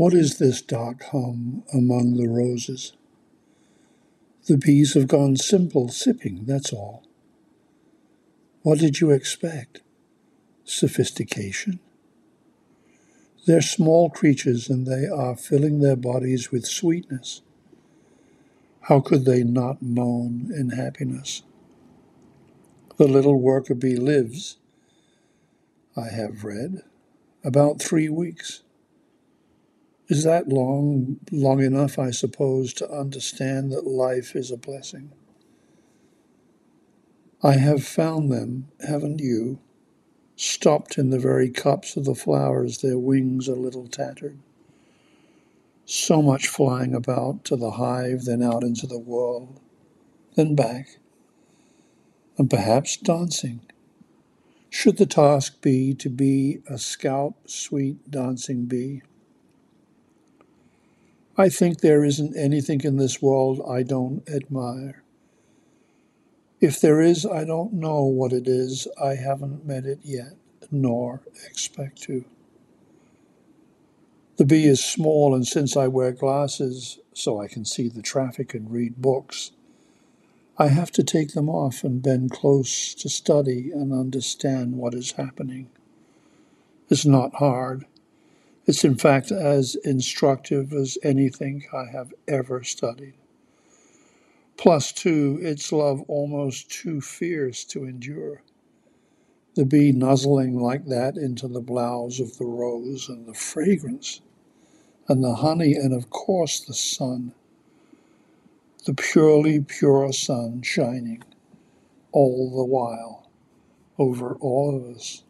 What is this dark hum among the roses? The bees have gone simple sipping, that's all. What did you expect? Sophistication? They're small creatures and they are filling their bodies with sweetness. How could they not moan in happiness? The little worker bee lives, I have read, about three weeks. Is that long, long enough, I suppose, to understand that life is a blessing? I have found them, haven't you? Stopped in the very cups of the flowers, their wings a little tattered. So much flying about to the hive, then out into the world, then back, and perhaps dancing. Should the task be to be a scout, sweet dancing bee? I think there isn't anything in this world I don't admire. If there is, I don't know what it is. I haven't met it yet, nor expect to. The bee is small, and since I wear glasses so I can see the traffic and read books, I have to take them off and bend close to study and understand what is happening. It's not hard. It's in fact as instructive as anything I have ever studied. Plus, too, it's love almost too fierce to endure. The bee nuzzling like that into the blouse of the rose, and the fragrance, and the honey, and of course the sun. The purely pure sun shining all the while over all of us.